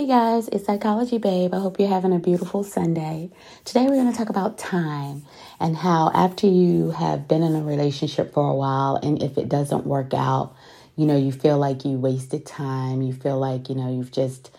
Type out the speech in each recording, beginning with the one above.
Hey guys, it's Psychology Babe. I hope you're having a beautiful Sunday. Today we're going to talk about time and how after you have been in a relationship for a while and if it doesn't work out, you know, you feel like you wasted time. You feel like, you know, you've just,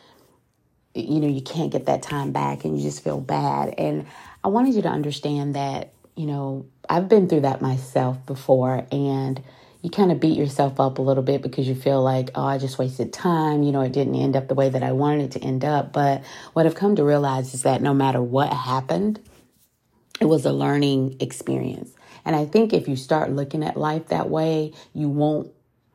you know, you can't get that time back and you just feel bad. And I wanted you to understand that, you know, I've been through that myself before and you kind of beat yourself up a little bit because you feel like, oh, I just wasted time. You know, it didn't end up the way that I wanted it to end up. But what I've come to realize is that no matter what happened, it was a learning experience. And I think if you start looking at life that way, you won't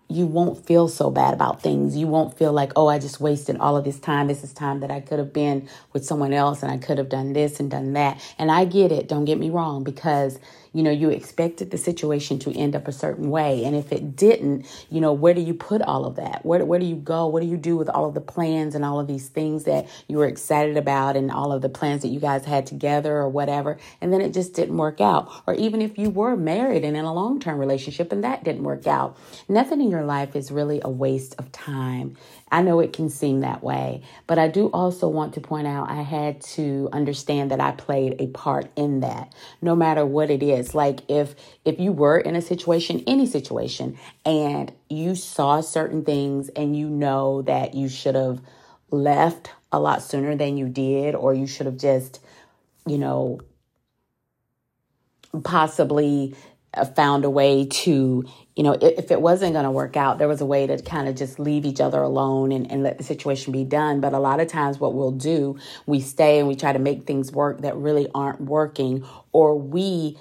you won't feel so bad about things. You won't feel like, oh, I just wasted all of this time. This is time that I could have been with someone else and I could have done this and done that. And I get it, don't get me wrong, because you know, you expected the situation to end up a certain way. And if it didn't, you know, where do you put all of that? Where, where do you go? What do you do with all of the plans and all of these things that you were excited about and all of the plans that you guys had together or whatever? And then it just didn't work out. Or even if you were married and in a long term relationship and that didn't work out, nothing in your life is really a waste of time. I know it can seem that way, but I do also want to point out I had to understand that I played a part in that. No matter what it is, like if if you were in a situation, any situation, and you saw certain things and you know that you should have left a lot sooner than you did or you should have just, you know, possibly uh, found a way to you know, if it wasn't going to work out, there was a way to kind of just leave each other alone and, and let the situation be done. But a lot of times, what we'll do, we stay and we try to make things work that really aren't working, or we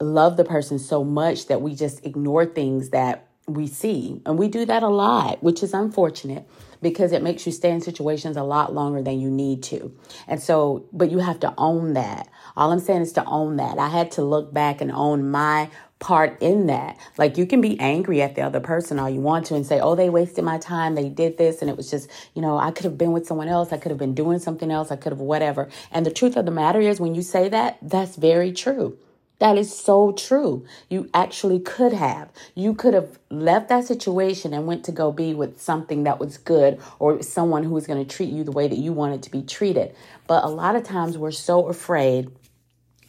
love the person so much that we just ignore things that we see. And we do that a lot, which is unfortunate because it makes you stay in situations a lot longer than you need to. And so, but you have to own that. All I'm saying is to own that. I had to look back and own my part in that. Like you can be angry at the other person all you want to and say, oh, they wasted my time. They did this. And it was just, you know, I could have been with someone else. I could have been doing something else. I could have whatever. And the truth of the matter is, when you say that, that's very true. That is so true. You actually could have. You could have left that situation and went to go be with something that was good or someone who was going to treat you the way that you wanted to be treated. But a lot of times we're so afraid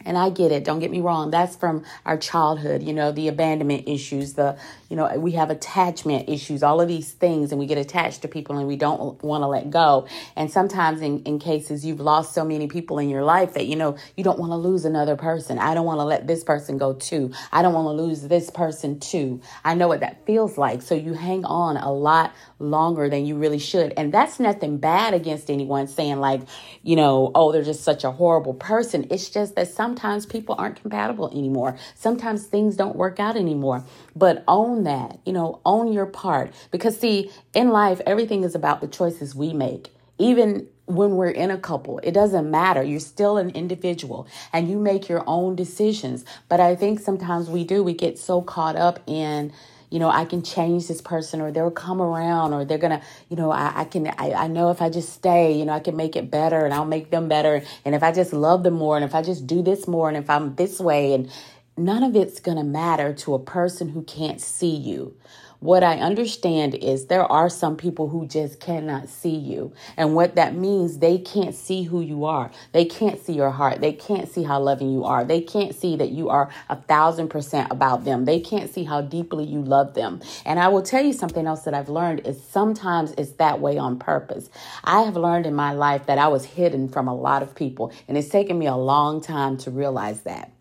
and I get it. Don't get me wrong. That's from our childhood, you know, the abandonment issues, the, you know, we have attachment issues, all of these things, and we get attached to people and we don't want to let go. And sometimes in, in cases, you've lost so many people in your life that, you know, you don't want to lose another person. I don't want to let this person go too. I don't want to lose this person too. I know what that feels like. So you hang on a lot longer than you really should. And that's nothing bad against anyone saying, like, you know, oh, they're just such a horrible person. It's just that sometimes people aren't compatible anymore. Sometimes things don't work out anymore. But own that, you know, own your part. Because, see, in life, everything is about the choices we make. Even when we're in a couple. It doesn't matter. You're still an individual and you make your own decisions. But I think sometimes we do, we get so caught up in, you know, I can change this person or they'll come around or they're gonna, you know, I, I can, I, I know if I just stay, you know, I can make it better and I'll make them better. And if I just love them more and if I just do this more and if I'm this way and none of it's gonna matter to a person who can't see you what I understand is there are some people who just cannot see you. And what that means, they can't see who you are. They can't see your heart. They can't see how loving you are. They can't see that you are a thousand percent about them. They can't see how deeply you love them. And I will tell you something else that I've learned is sometimes it's that way on purpose. I have learned in my life that I was hidden from a lot of people, and it's taken me a long time to realize that.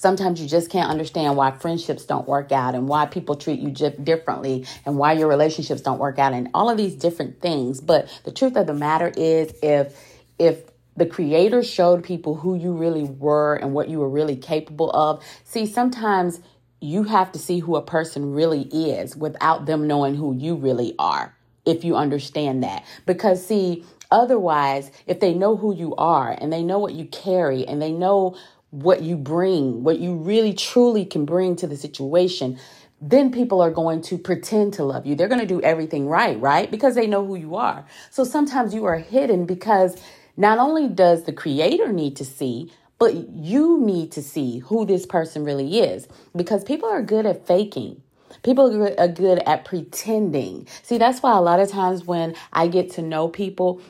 Sometimes you just can't understand why friendships don't work out and why people treat you differently and why your relationships don't work out and all of these different things. But the truth of the matter is if if the creator showed people who you really were and what you were really capable of. See, sometimes you have to see who a person really is without them knowing who you really are, if you understand that. Because, see, otherwise, if they know who you are and they know what you carry and they know what you bring, what you really truly can bring to the situation, then people are going to pretend to love you. They're going to do everything right, right? Because they know who you are. So sometimes you are hidden because not only does the creator need to see, but you need to see who this person really is because people are good at faking. People are good at pretending. See, that's why a lot of times when I get to know people,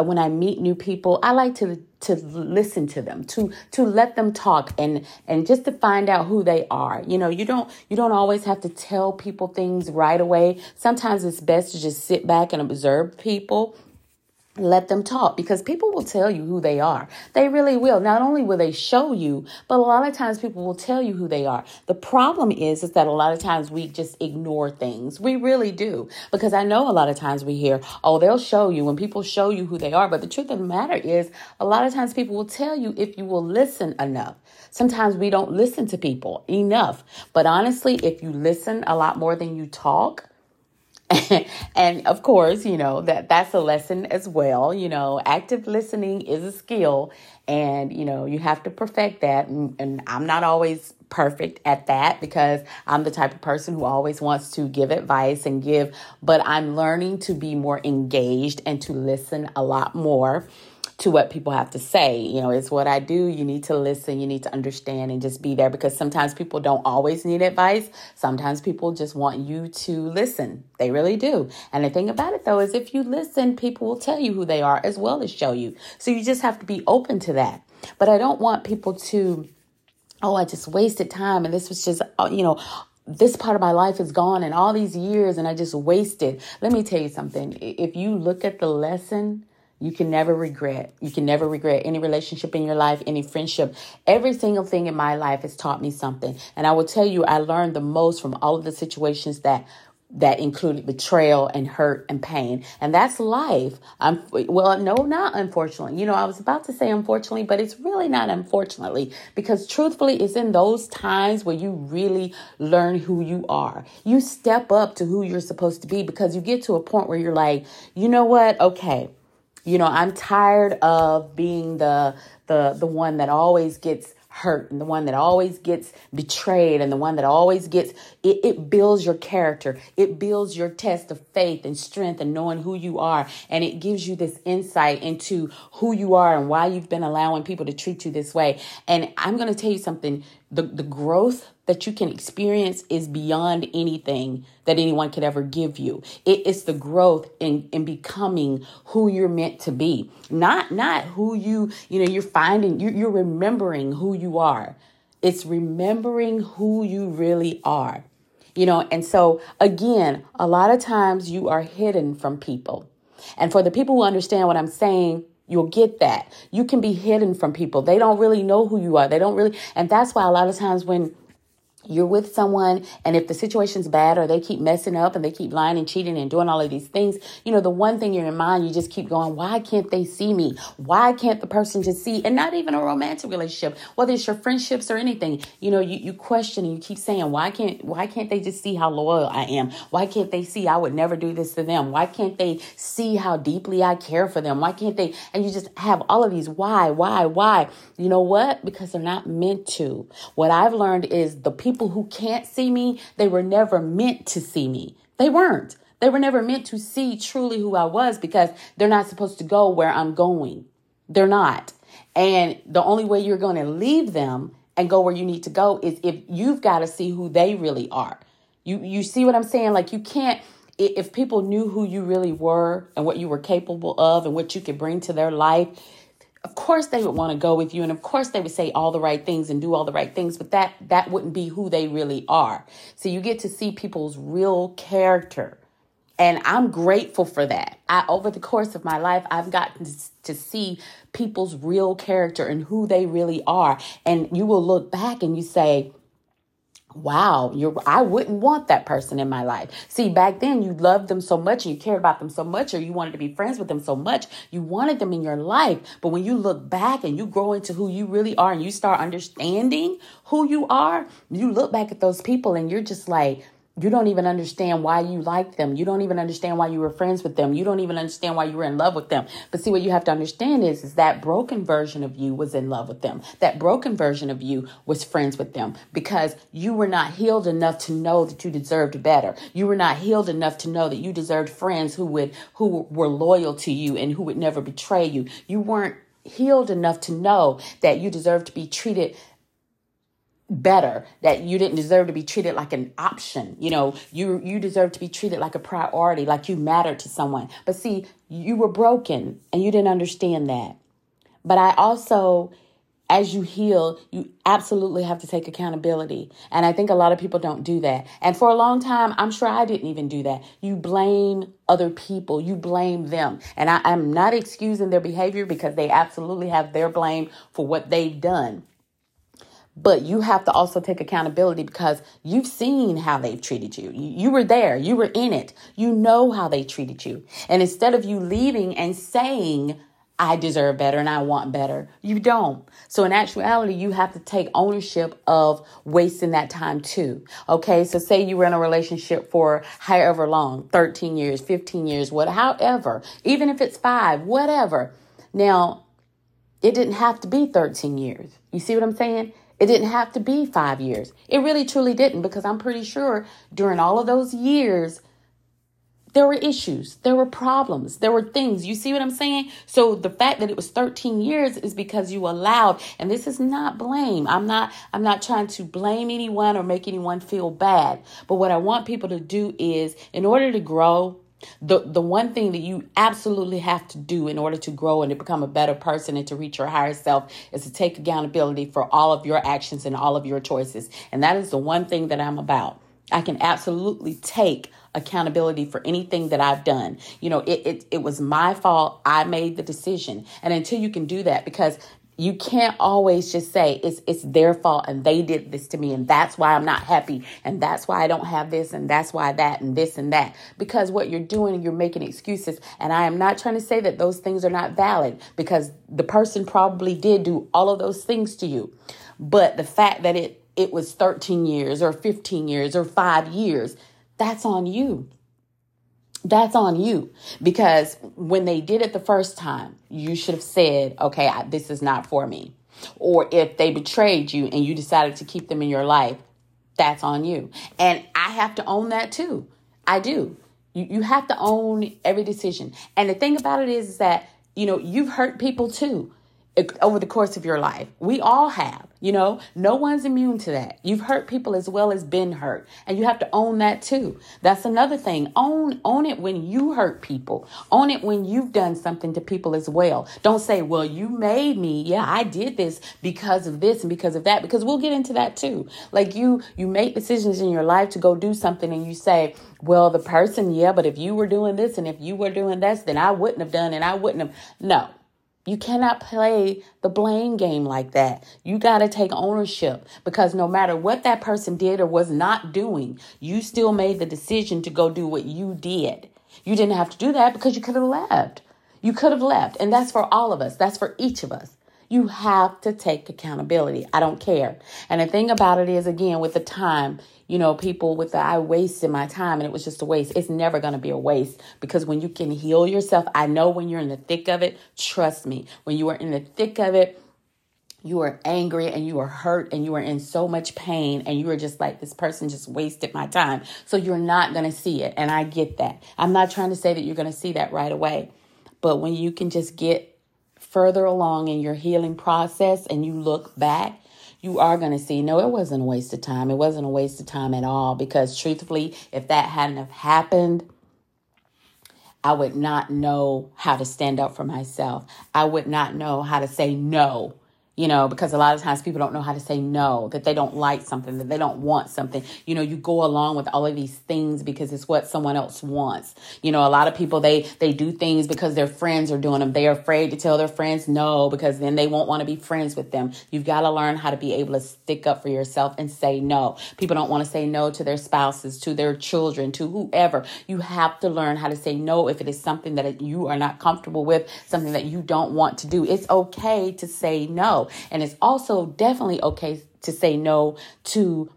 Uh, when I meet new people, I like to to listen to them, to to let them talk and and just to find out who they are. You know, you don't you don't always have to tell people things right away. Sometimes it's best to just sit back and observe people let them talk because people will tell you who they are. They really will. Not only will they show you, but a lot of times people will tell you who they are. The problem is, is that a lot of times we just ignore things. We really do. Because I know a lot of times we hear, oh, they'll show you when people show you who they are. But the truth of the matter is, a lot of times people will tell you if you will listen enough. Sometimes we don't listen to people enough. But honestly, if you listen a lot more than you talk, and of course, you know, that that's a lesson as well. You know, active listening is a skill and, you know, you have to perfect that. And, and I'm not always perfect at that because I'm the type of person who always wants to give advice and give, but I'm learning to be more engaged and to listen a lot more to what people have to say. You know, it's what I do. You need to listen, you need to understand and just be there because sometimes people don't always need advice. Sometimes people just want you to listen. They really do. And the thing about it though is if you listen, people will tell you who they are as well as show you. So you just have to be open to that. But I don't want people to oh, I just wasted time and this was just, uh, you know, this part of my life is gone and all these years and I just wasted. Let me tell you something. If you look at the lesson you can never regret. You can never regret any relationship in your life, any friendship. Every single thing in my life has taught me something. And I will tell you, I learned the most from all of the situations that that included betrayal and hurt and pain. And that's life. I'm well, no, not unfortunately. You know, I was about to say unfortunately, but it's really not unfortunately because truthfully, it's in those times where you really learn who you are. You step up to who you're supposed to be because you get to a point where you're like, you know what? Okay you know, I'm tired of being the the the one that always gets hurt and the one that always gets betrayed and the one that always gets it, it builds your character. It builds your test of faith and strength and knowing who you are. And it gives you this insight into who you are and why you've been allowing people to treat you this way. And i'm going to tell you something. The, the growth that you can experience is beyond anything that anyone could ever give you. It is the growth in, in becoming who you're meant to be. Not not who you, you know, you're finding, you're, you're remembering who you are. It's remembering who you really are. You know, and so again, a lot of times you are hidden from people. And for the people who understand what I'm saying, You'll get that. You can be hidden from people. They don't really know who you are. They don't really, and that's why a lot of times when you're with someone and if the situation's bad or they keep messing up and they keep lying and cheating and doing all of these things you know the one thing you're in mind you just keep going why can't they see me? Why can't the person just see? And not even a romantic relationship whether it's your friendships or anything you know you, you question and you keep saying why can't why can't they just see how loyal i am? Why can't they see i would never do this to them? Why can't they see how deeply i care for them? Why can't they? And you just have all of these why why why? You know what? Because they're not meant to. What i've learned is the people people who can't see me, they were never meant to see me. They weren't. They were never meant to see truly who I was because they're not supposed to go where I'm going. They're not. And the only way you're going to leave them and go where you need to go is if you've got to see who they really are. You you see what I'm saying? Like you can't if people knew who you really were and what you were capable of and what you could bring to their life, of course they would want to go with you and of course they would say all the right things and do all the right things but that that wouldn't be who they really are. So you get to see people's real character and i'm grateful for that. I over the course of my life i've gotten to, to see people's real character and who they really are and you will look back and you say wow you're i wouldn't want that person in my life. See back then you loved them so much and you cared about them so much or you wanted to be friends with them so much you wanted them in your life. But when you look back and you grow into who you really are and you start understanding who you are you look back at those people and you're just like you don't even understand why you like them. You don't even understand why you were friends with them. You don't even understand why you were in love with them. But see, what you have to understand is, is that broken version of you was in love with them. That broken version of you was friends with them because you were not healed enough to know that you deserved better. You were not healed enough to know that you deserved friends who would, who were loyal to you and who would never betray you. You weren't healed enough to know that you deserve to be treated better that you didn't deserve to be treated like an option you know you you deserve to be treated like a priority like you mattered to someone but see you were broken and you didn't understand that but i also as you heal, you absolutely have to take accountability. And I think a lot of people don't do that. And for a long time, I'm sure I didn't even do that. You blame other people, you blame them. And I, am not excusing their behavior because they absolutely have their blame for what they've done. But you have to also take accountability because you've seen how they've treated you. You were there, you were in it, you know how they treated you. And instead of you leaving and saying, I deserve better and I want better. You don't. So in actuality, you have to take ownership of wasting that time too. Okay. So say you were in a relationship for however long, 13 years, 15 years, what, however, even if it's five, whatever. Now, it didn't have to be 13 years. You see what I'm saying? It didn't have to be five years. It really truly didn't because I'm pretty sure during all of those years, there were issues, there were problems, there were things. You see what I'm saying? So the fact that it was 13 years is because you allowed, and this is not blame. I'm not I'm not trying to blame anyone or make anyone feel bad. But what I want people to do is in order to grow, the the one thing that you absolutely have to do in order to grow and to become a better person and to reach your higher self is to take accountability for all of your actions and all of your choices. And that is the one thing that I'm about. I can absolutely take accountability for anything that I've done. You know, it, it, it was my fault. I made the decision. And until you can do that, because you can't always just say it's it's their fault and they did this to me and that's why I'm not happy and that's why I don't have this and that's why that and this and that. Because what you're doing you're making excuses. And I am not trying to say that those things are not valid because the person probably did do all of those things to you. But the fact that it it was 13 years or 15 years or 5 years that's on you. That's on you because when they did it the first time, you should have said, okay, I, this is not for me. Or if they betrayed you and you decided to keep them in your life, that's on you. And I have to own that too. I do. You, you have to own every decision. And the thing about it is, is that, you know, you've hurt people too over the course of your life. We all have. You know, no one's immune to that. You've hurt people as well as been hurt, and you have to own that too. That's another thing. Own own it when you hurt people. Own it when you've done something to people as well. Don't say, "Well, you made me. Yeah, I did this because of this and because of that." Because we'll get into that too. Like you you make decisions in your life to go do something and you say, "Well, the person, yeah, but if you were doing this and if you were doing this, then I wouldn't have done and I wouldn't have." No. You cannot play the blame game like that. You got to take ownership because no matter what that person did or was not doing, you still made the decision to go do what you did. You didn't have to do that because you could have left. You could have left. And that's for all of us, that's for each of us. You have to take accountability. I don't care. And the thing about it is, again, with the time, you know, people with the I wasted my time and it was just a waste. It's never going to be a waste because when you can heal yourself, I know when you're in the thick of it, trust me, when you are in the thick of it, you are angry and you are hurt and you are in so much pain and you are just like this person just wasted my time so you're not going to see it and i get that i'm not trying to say that you're going to see that right away but when you can just get further along in your healing process and you look back you are going to see no it wasn't a waste of time. It wasn't a waste of time at all because truthfully if that hadn't have happened i would not know how to stand up for myself. I would not know how to say no you know, because a lot of times people don't know how to say no, that they don't like something, that they don't want something. You know, you go along with all of these things because it's what someone else wants. You know, a lot of people they they do things because their friends are doing them. They're afraid to tell their friends no because then they won't want to be friends with them. You've got to learn how to be able to stick up for yourself and say no. People don't want to say no to their spouses, to their children, to whoever. You have to learn how to say no if it is something that you are not comfortable with, something that you don't want to do. It's okay to say no. And it's also definitely okay to say no to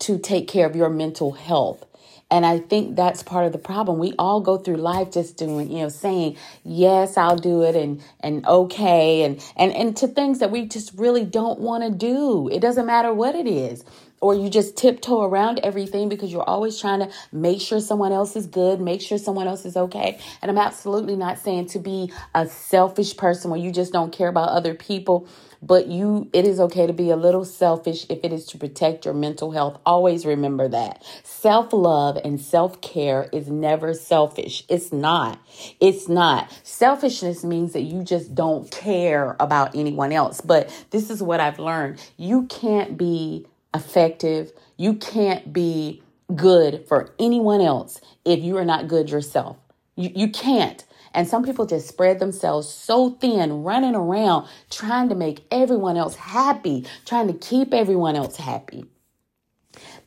to take care of your mental health. And I think that's part of the problem. We all go through life just doing, you know, saying, yes, I'll do it and, and okay. And, and, and to things that we just really don't want to do. It doesn't matter what it is. or you just tiptoe around everything because you're always trying to make sure someone else is good, make sure someone else is okay. And I'm absolutely not saying to be a selfish person where you just don't care about other people but you it is okay to be a little selfish if it is to protect your mental health. Always remember that. Self-love and self-care is never selfish. It's not. It's not. Selfishness means that you just don't care about anyone else. But this is what i've learned. You can't be effective. You can't be good for anyone else if you are not good yourself. You, you can't and some people just spread themselves so thin, running around trying to make everyone else happy, trying to keep everyone else happy.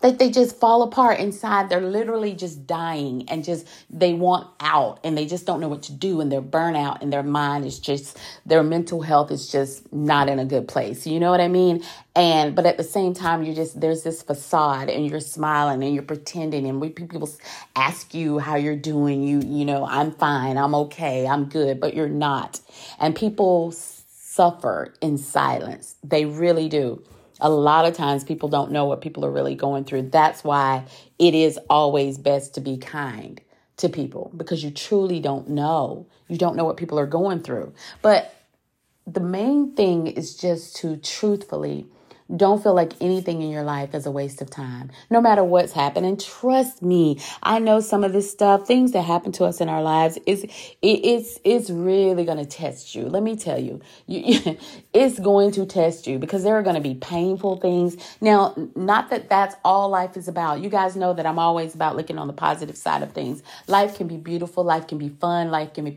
That they just fall apart inside. They're literally just dying and just they want out and they just don't know what to do and they're burnout and their mind is just their mental health is just not in a good place. You know what I mean? And but at the same time, you just there's this facade and you're smiling and you're pretending and we people ask you how you're doing. You you know I'm fine, I'm okay, I'm good, but you're not. And people suffer in silence. They really do a lot of times people don't know what people are really going through. That's why it is always best to be kind to people because you truly don't know. You don't know what people are going through. But the main thing is just to truthfully don't feel like anything in your life is a waste of time, no matter what's happening. Trust me, I know some of this stuff, things that happen to us in our lives, is it, it's it's really to test you. Let me tell you, you, it's going to test you because there are to be painful things. Now, not that that's all life is about. You guys know that I'm always about looking on the positive side of things. Life can be beautiful, life can be fun, life can be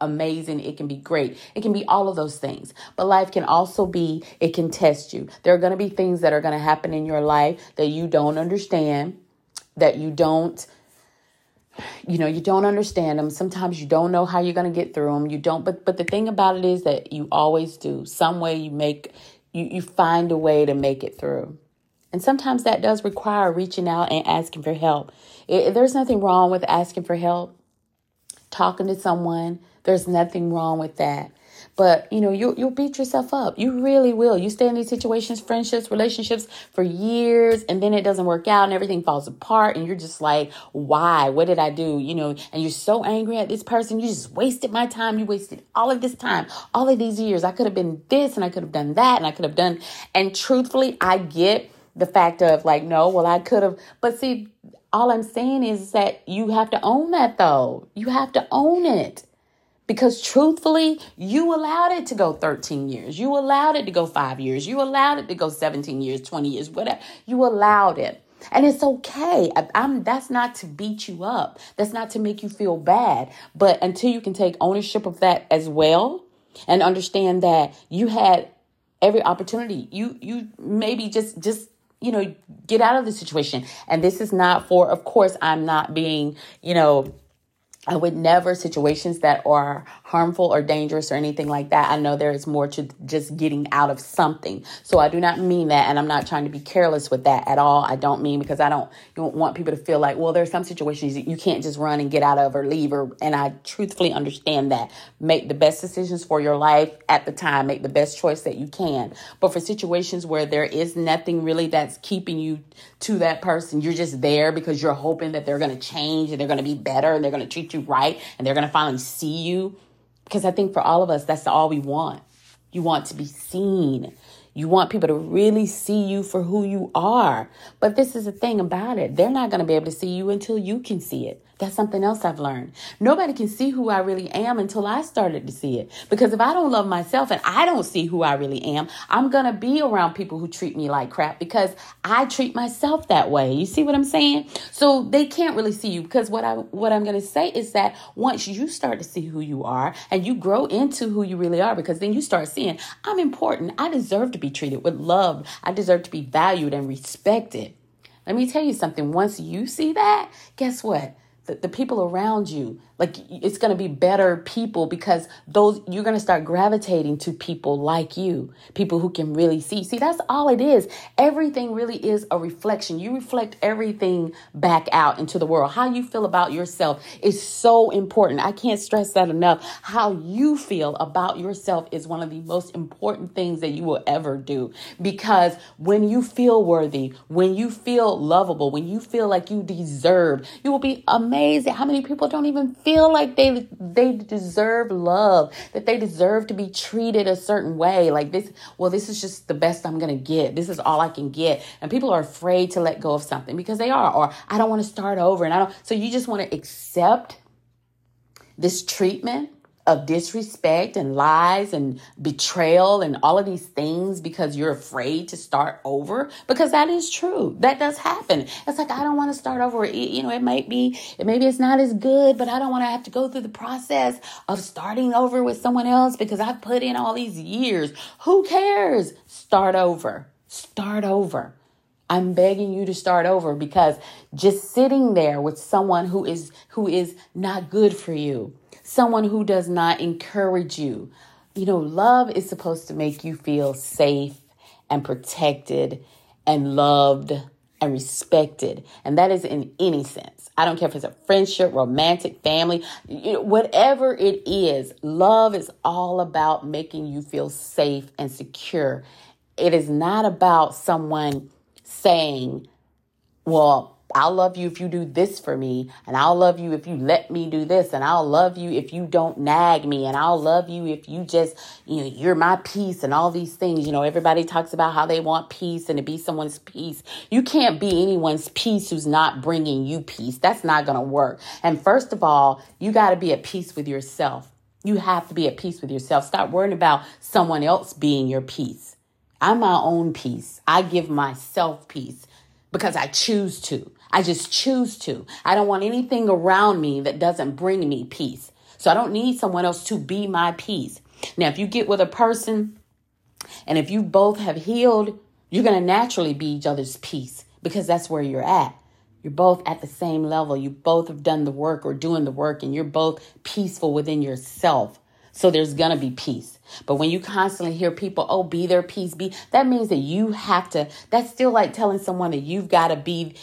amazing, it can be great, it can be all of those things. But life can also be, it can test you. There are going to be things that are going to happen in your life that you don't understand, that you don't you know you don't understand them sometimes you don't know how you're going to get through them you don't but but the thing about it is that you always do. Some way you make you you find a way to make it through. And sometimes that does require reaching out and asking for help. It, there's nothing wrong with asking for help. Talking to someone there's nothing wrong with that. But you know, you you'll beat yourself up. You really will. You stay in these situations, friendships, relationships for years, and then it doesn't work out and everything falls apart, and you're just like, why? What did I do? You know, and you're so angry at this person. You just wasted my time. You wasted all of this time, all of these years. I could have been this and I could have done that, and I could have done. And truthfully, I get the fact of like, no, well, I could have, but see, all I'm saying is that you have to own that though. You have to own it. Because truthfully, you allowed it to go 13 years. You allowed it to go five years. You allowed it to go 17 years, 20 years, whatever. You allowed it. And it's okay. I'm, that's not to beat you up. That's not to make you feel bad. But until you can take ownership of that as well and understand that you had every opportunity, you, you maybe just, just, you know, get out of the situation. And this is not for, of course, I'm not being, you know, I would never situations that are harmful or dangerous or anything like that. I know there is more to just getting out of something. So I do not mean that. And I'm not trying to be careless with that at all. I don't mean because I don't, don't want people to feel like, well, there's some situations you can't just run and get out of or leave or, and I truthfully understand that. Make the best decisions for your life at the time. Make the best choice that you can. But for situations where there is nothing really that's keeping you to that person, you're just there because you're hoping that they're going to change and they're going to be better and they're going to treat you you right and they're going to finally see you. Because I think for all of us, that's all we want. You want to be seen. You want people to really see you for who you are. But this is the thing about it. They're not going to be able to see you until you can see it. That's something else I've learned. Nobody can see who I really am until I started to see it. Because if I don't love myself and I don't see who I really am, I'm going to be around people who treat me like crap because I treat myself that way. You see what I'm saying? So they can't really see you because what I what I'm going to say is that once you start to see who you are and you grow into who you really are because then you start seeing I'm important. I deserve to be treated with love. I deserve to be valued and respected. Let me tell you something. Once you see that, guess what? The, the people around you, like it's going to be better people because those you're going to start gravitating to people like you people who can really see. See that's all it is. Everything really is a reflection. You reflect everything back out into the world. How you feel about yourself is so important. I can't stress that enough. How you feel about yourself is one of the most important things that you will ever do. Because when you feel worthy when you feel lovable when you feel like you deserve you will be amazed at how many people don't even feel feel like they they deserve love, that they deserve to be treated a certain way. Like this, well, this is just the best I'm gonna get. This is all I can get. And people are afraid to let go of something because they are, or I don't want to start over. And I don't so you just want to accept this treatment of disrespect and lies and betrayal and all of these things because you're afraid to start over? Because that is true. That does happen. It's like i don't want to start over. You know it might be maybe it's not as good but i don't want to have to go through the process of starting over with someone else because i've put in all these years. Who cares? Start over. Start over I'm begging you to start over because just sitting there with someone who is who is not good for you, someone who does not encourage you. You know, love is supposed to make you feel safe and protected and loved and respected. And that is in any sense. I don't care if it's a friendship, romantic, family, whatever it is. Love is all about making you feel safe and secure. It is not about someone saying, well, I'll love you if you do this for me, and I'll love you if you let me do this, and I'll love you if you don't nag me, and I'll love you if you just, you know, you're my peace, and all these things. You know, everybody talks about how they want peace and to be someone's peace. You can't be anyone's peace who's not bringing you peace. That's not going to work. And first of all, you got to be at peace with yourself. You have to be at peace with yourself. Stop worrying about someone else being your peace. I'm my own peace. I give myself peace because I choose to. I just choose to. I don't want anything around me that doesn't bring me peace. So I don't need someone else to be my peace. Now, if you get with a person and if you both have healed, you're going to naturally be each other's peace because that's where you're at. You're both at the same level. You both have done the work or doing the work, and you're both peaceful within yourself. So there's going to be peace. But when you constantly hear people, oh, be their peace, be, that means that you have to, that's still like telling someone that you've got to be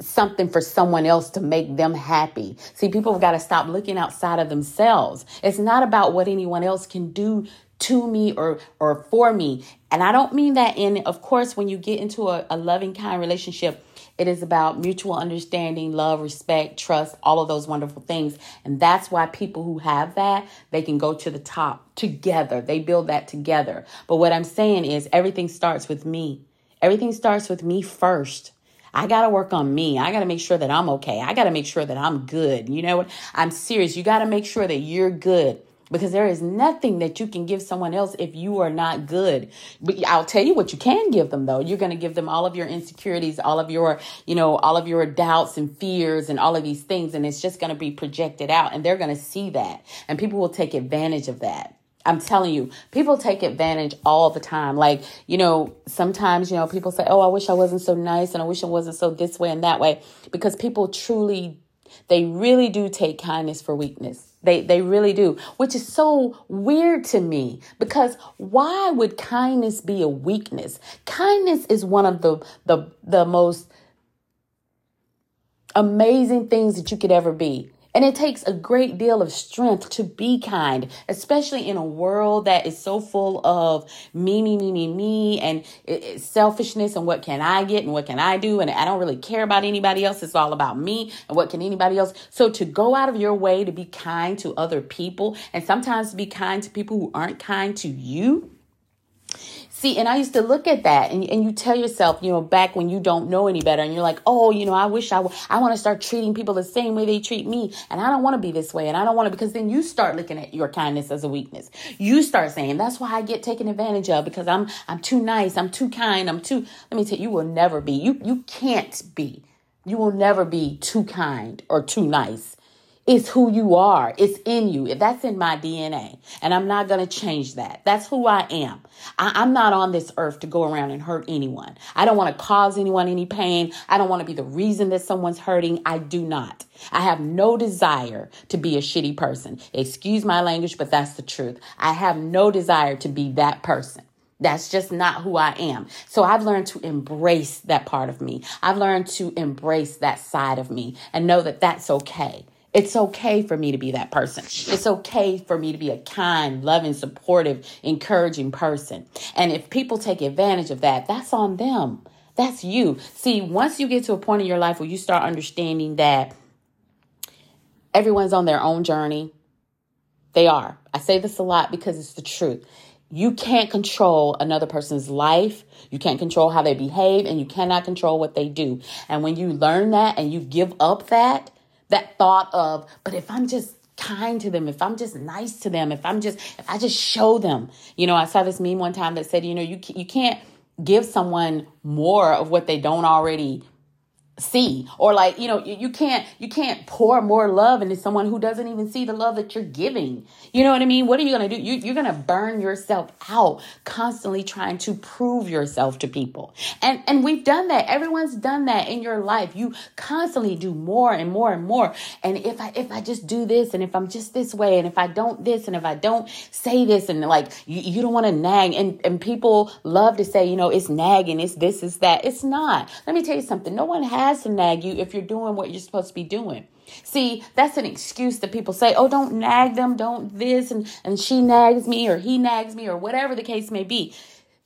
something for someone else to make them happy. See, people have got to stop looking outside of themselves. It's not about what anyone else can do to me or or for me. And I don't mean that in of course when you get into a, a loving kind relationship, it is about mutual understanding, love, respect, trust, all of those wonderful things. And that's why people who have that, they can go to the top together. They build that together. But what I'm saying is everything starts with me. Everything starts with me first. I got to work on me. I got to make sure that I'm okay. I got to make sure that I'm good. You know what? I'm serious. You got to make sure that you're good because there is nothing that you can give someone else if you are not good. But I'll tell you what you can give them though. You're going to give them all of your insecurities, all of your, you know, all of your doubts and fears and all of these things. And it's just going to be projected out and they're going to see that and people will take advantage of that. I'm telling you, people take advantage all the time. Like, you know, sometimes, you know, people say, Oh, I wish I wasn't so nice and I wish I wasn't so this way and that way because people truly, they really do take kindness for weakness. They, they really do, which is so weird to me because why would kindness be a weakness? Kindness is one of the, the, the most amazing things that you could ever be. And it takes a great deal of strength to be kind, especially in a world that is so full of me, me, me, me, me, and it, it, selfishness and what can I get and what can I do. And I don't really care about anybody else. It's all about me and what can anybody else. So to go out of your way to be kind to other people and sometimes be kind to people who aren't kind to you See, and I used to look at that and, and you tell yourself, you know, back when you don't know any better and you're like, oh, you know, I wish I, w- I want to start treating people the same way they treat me. And I don't want to be this way. And I don't want to, because then you start looking at your kindness as a weakness. You start saying, that's why I get taken advantage of because I'm, I'm too nice. I'm too kind. I'm too, let me tell you, you will never be, you, you can't be, you will never be too kind or too nice It's who you are. It's in you. That's in my DNA. And I'm not going to change that. That's who I am. I, am not on this earth to go around and hurt anyone. I don't want to cause anyone any pain. I don't want to be the reason that someone's hurting. I do not. I have no desire to be a shitty person. Excuse my language, but that's the truth. I have no desire to be that person. That's just not who I am. So I've learned to embrace that part of me. I've learned to embrace that side of me and know that that's okay. It's okay for me to be that person. It's okay for me to be a kind, loving, supportive, encouraging person. And if people take advantage of that, that's on them. That's you. See, once you get to a point in your life where you start understanding that everyone's on their own journey, they are. I say this a lot because it's the truth. You can't control another person's life. You can't control how they behave and you cannot control what they do. And when you learn that and you give up that, that thought of, but if I'm just kind to them, if I'm just nice to them, if I'm just, if I just show them, you know, I saw this meme one time that said, you know, you, you can't give someone more of what they don't already see. Or like you know you, you can't you can't pour more love into someone who doesn't even see the love that you're giving. You know what i mean? What are you gonna do? You, you're gonna burn yourself out constantly trying to prove yourself to people. And and we've done that. Everyone's done that in your life. You constantly do more and more and more. And if i if i just do this and if i'm just this way and if i don't this and if i don't say this and like you, you don't want to nag. And and people love to say you know it's nagging it's this is that. It's not. Let me tell you something. No one has to nag you if you're doing what you're supposed to be doing. See, that's an excuse that people say, oh, don't nag them, don't this, and, and she nags me, or he nags me, or whatever the case may be.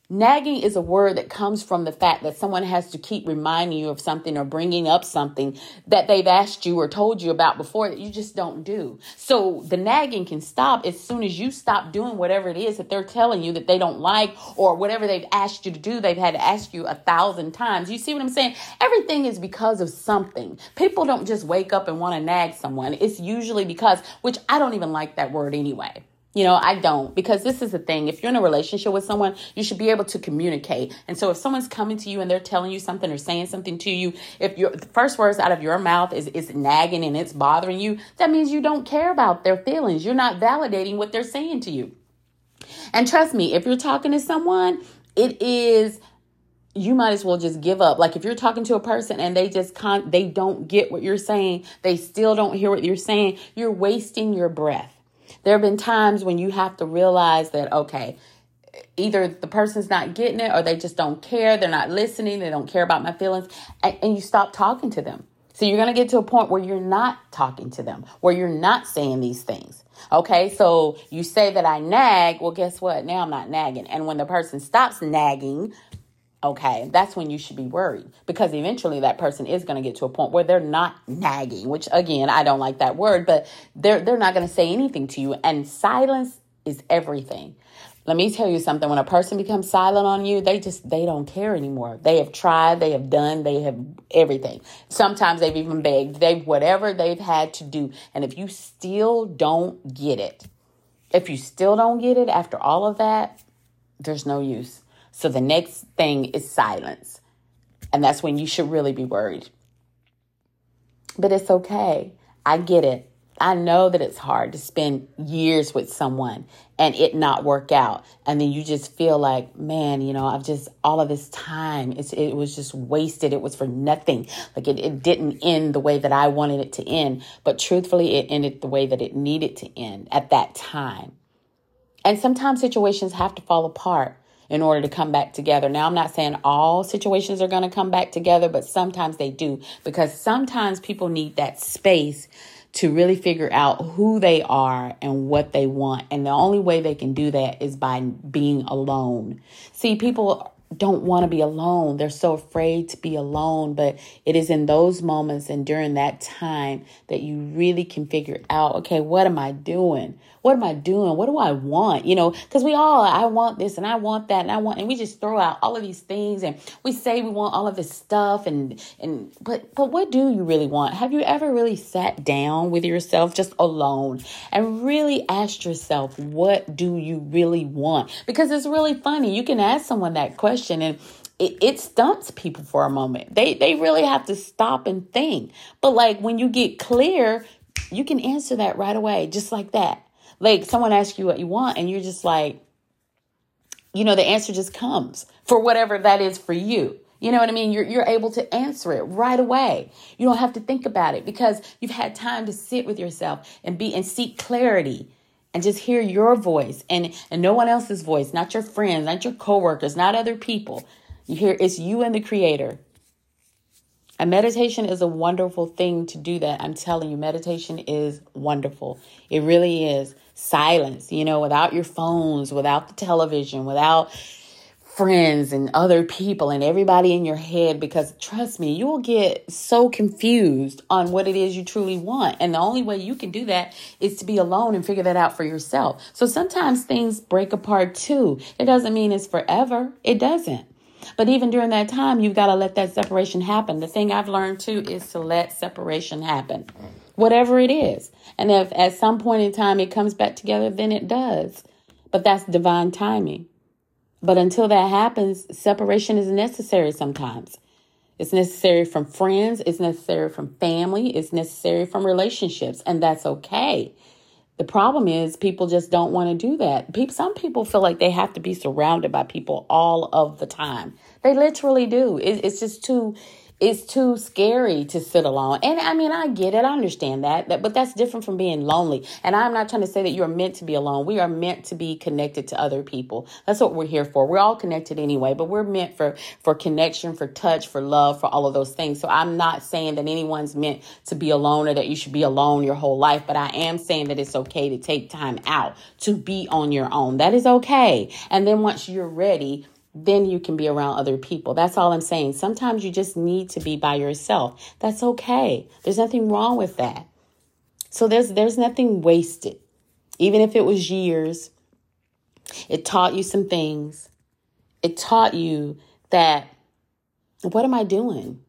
Nagging is a word that comes from the fact that someone has to keep reminding you of something or bringing up something that they've asked you or told you about before that you just don't do. So the nagging can stop as soon as you stop doing whatever it is that they're telling you that they don't like or whatever they've asked you to do, they've had to ask you a thousand times. You see what I'm saying? Everything is because of something. People don't just wake up and want to nag someone. It's usually because, which I don't even like that word anyway. You know, I don't because this is the thing. If you're in a relationship with someone, you should be able to communicate. And so if someone's coming to you and they're telling you something or saying something to you, if your first words out of your mouth is is nagging and it's bothering you, that means you don't care about their feelings. You're not validating what they're saying to you. And trust me, if you're talking to someone, it is you might as well just give up. Like if you're talking to a person and they just can't, they don't get what you're saying, they still don't hear what you're saying, you're wasting your breath. There have been times when you have to realize that, okay, either the person's not getting it or they just don't care, they're not listening, they don't care about my feelings, and, and you stop talking to them. So you're going to get to a point where you're not talking to them, where you're not saying these things. Okay, so you say that I nag. Well, guess what? Now I'm not nagging. And when the person stops nagging, okay, that's when you should be worried because eventually that person is going to get to a point where they're not nagging, which again, I don't like that word, but they're they're not going to say anything to you and silence is everything. Let me tell you something when a person becomes silent on you, they just they don't care anymore. They have tried, they have done, they have everything. Sometimes they've even begged. They've whatever they've had to do. And if you still don't get it, if you still don't get it after all of that, there's no use. So the next thing is silence. And that's when you should really be worried. But it's okay. I get it. I know that it's hard to spend years with someone and it not work out. And then you just feel like, man, you know, I've just, all of this time, it's, it was just wasted. It was for nothing. Like it, it didn't end the way that I wanted it to end. But truthfully, it ended the way that it needed to end at that time. And sometimes situations have to fall apart in order to come back together. Now, I'm not saying all situations are going to come back together, but sometimes they do because sometimes people need that space to really figure out who they are and what they want. And the only way they can do that is by being alone. See, people don't want to be alone. They're so afraid to be alone. But it is in those moments and during that time that you really can figure out okay, what am I doing? What am I doing? What do I want? You know, because we all, I want this and I want that and I want, and we just throw out all of these things and we say we want all of this stuff and, and, but, but what do you really want? Have you ever really sat down with yourself just alone and really asked yourself, what do you really want? Because it's really funny. You can ask someone that question and it, it stumps people for a moment. They they really have to stop and think. But like when you get clear, You can answer that right away, just like that. Like someone asks you what you want, and you're just like, you know, the answer just comes for whatever that is for you. You know what I mean? You're, you're able to answer it right away. You don't have to think about it because you've had time to sit with yourself and be and seek clarity and just hear your voice and, and no one else's voice, not your friends, not your coworkers, not other people. You hear it's you and the creator. And meditation is a wonderful thing to do that. I'm telling you, meditation is wonderful. It really is. Silence, you know, without your phones, without the television, without friends and other people and everybody in your head because trust me, you will get so confused on what it is you truly want. And the only way you can do that is to be alone and figure that out for yourself. So sometimes things break apart too. It doesn't mean it's forever. It doesn't. But even during that time, you've got to let that separation happen. The thing I've learned too is to let separation happen, whatever it is. And if at some point in time it comes back together, then it does. But that's divine timing. But until that happens, separation is necessary sometimes. It's necessary from friends, it's necessary from family, it's necessary from relationships, and that's okay. The problem is people just don't want to do that. People, some people feel like they have to be surrounded by people all of the time. They literally do. It, it's just too it's too scary to sit alone. And I mean, I get it. I understand that, that, but that's different from being lonely. And I'm not trying to say that you're meant to be alone. We are meant to be connected to other people. That's what we're here for. We're all connected anyway, but we're meant for, for connection, for touch, for love, for all of those things. So I'm not saying that anyone's meant to be alone or that you should be alone your whole life, but I am saying that it's okay to take time out to be on your own. That is okay. And then once you're ready, then you can be around other people. That's all I'm saying. Sometimes you just need to be by yourself. That's okay. There's nothing wrong with that. So there's there's nothing wasted. Even if it was years, it taught you some things. It taught you that what am I doing?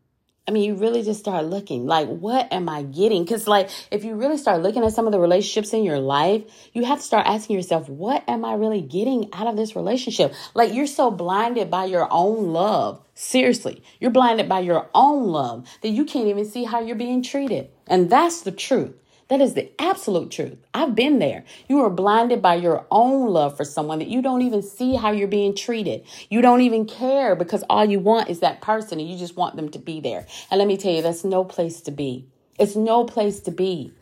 I mean, you really just start looking like, what am I getting? Because, like, if you really start looking at some of the relationships in your life, you have to start asking yourself, what am I really getting out of this relationship? Like, you're so blinded by your own love. Seriously, you're blinded by your own love that you can't even see how you're being treated. And that's the truth. That is the absolute truth. I've been there. You are blinded by your own love for someone that you don't even see how you're being treated. You don't even care because all you want is that person and you just want them to be there. And let me tell you, that's no place to be. It's no place to be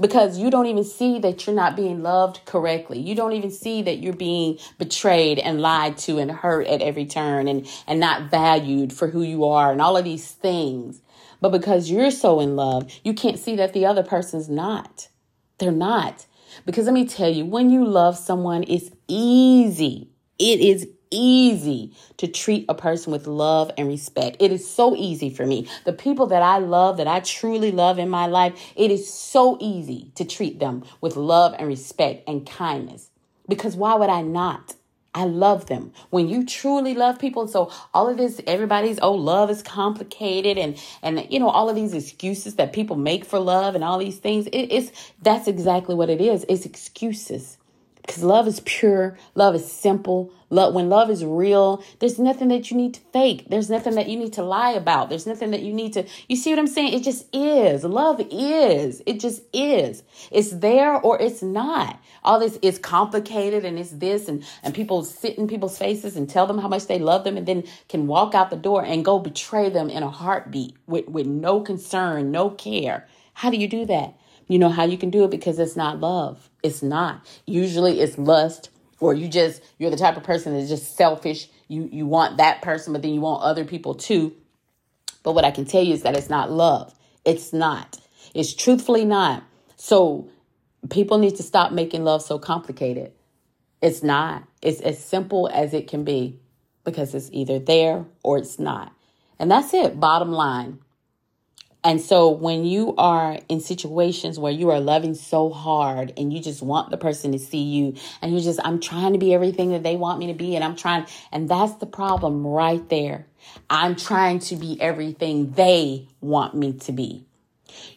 because you don't even see that you're not being loved correctly. You don't even see that you're being betrayed and lied to and hurt at every turn and, and not valued for who you are and all of these things. But because you're so in love, you can't see that the other person's not. They're not. Because let me tell you, when you love someone, it's easy. It is easy to treat a person with love and respect. It is so easy for me. The people that I love, that I truly love in my life, it is so easy to treat them with love and respect and kindness. Because why would I not? I love them. When you truly love people, so all of this, everybody's oh, love is complicated, and and you know all of these excuses that people make for love and all these things. It, it's that's exactly what it is. It's excuses because love is pure, love is simple. Love when love is real, there's nothing that you need to fake. There's nothing that you need to lie about. There's nothing that you need to You see what I'm saying? It just is. Love is. It just is. It's there or it's not. All this is complicated and it's this and and people sit in people's faces and tell them how much they love them and then can walk out the door and go betray them in a heartbeat with with no concern, no care. How do you do that? You know how you can do it because it's not love. It's not. Usually it's lust or you just you're the type of person that's just selfish. You you want that person but then you want other people too. But what I can tell you is that it's not love. It's not. It's truthfully not. So people need to stop making love so complicated. It's not. It's as simple as it can be because it's either there or it's not. And that's it, bottom line. And so when you are in situations where you are loving so hard and you just want the person to see you and you're just, I'm trying to be everything that they want me to be and I'm trying, and that's the problem right there. I'm trying to be everything they want me to be.